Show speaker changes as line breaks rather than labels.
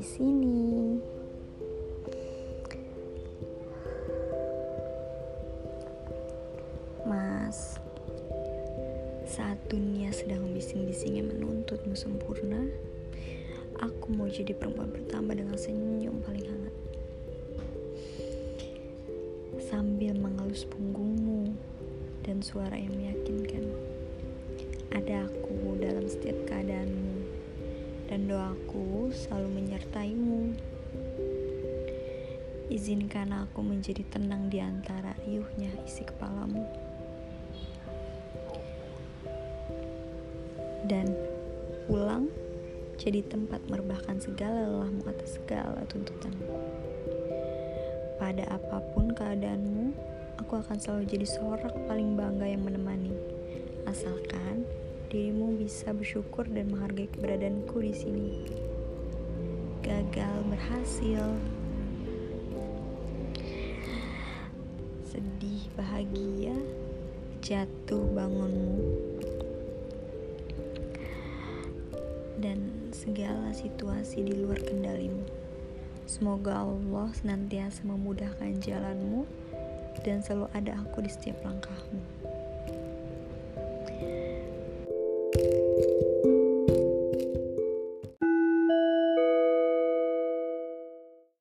di sini. Mas, saat dunia sedang bising-bisingnya menuntutmu sempurna, aku mau jadi perempuan pertama dengan senyum paling hangat. Sambil mengelus punggungmu dan suara yang meyakinkan. Ada aku doaku selalu menyertaimu. Izinkan aku menjadi tenang di antara riuhnya isi kepalamu. Dan pulang jadi tempat merebahkan segala lelahmu atas segala tuntutan. Pada apa pun keadaanmu, aku akan selalu jadi sorak paling bangga yang menemani. Asalkan dirimu bisa bersyukur dan menghargai keberadaanku di sini. Gagal berhasil. Sedih, bahagia, jatuh bangunmu. Dan segala situasi di luar kendalimu. Semoga Allah senantiasa memudahkan jalanmu dan selalu ada aku di setiap langkahmu.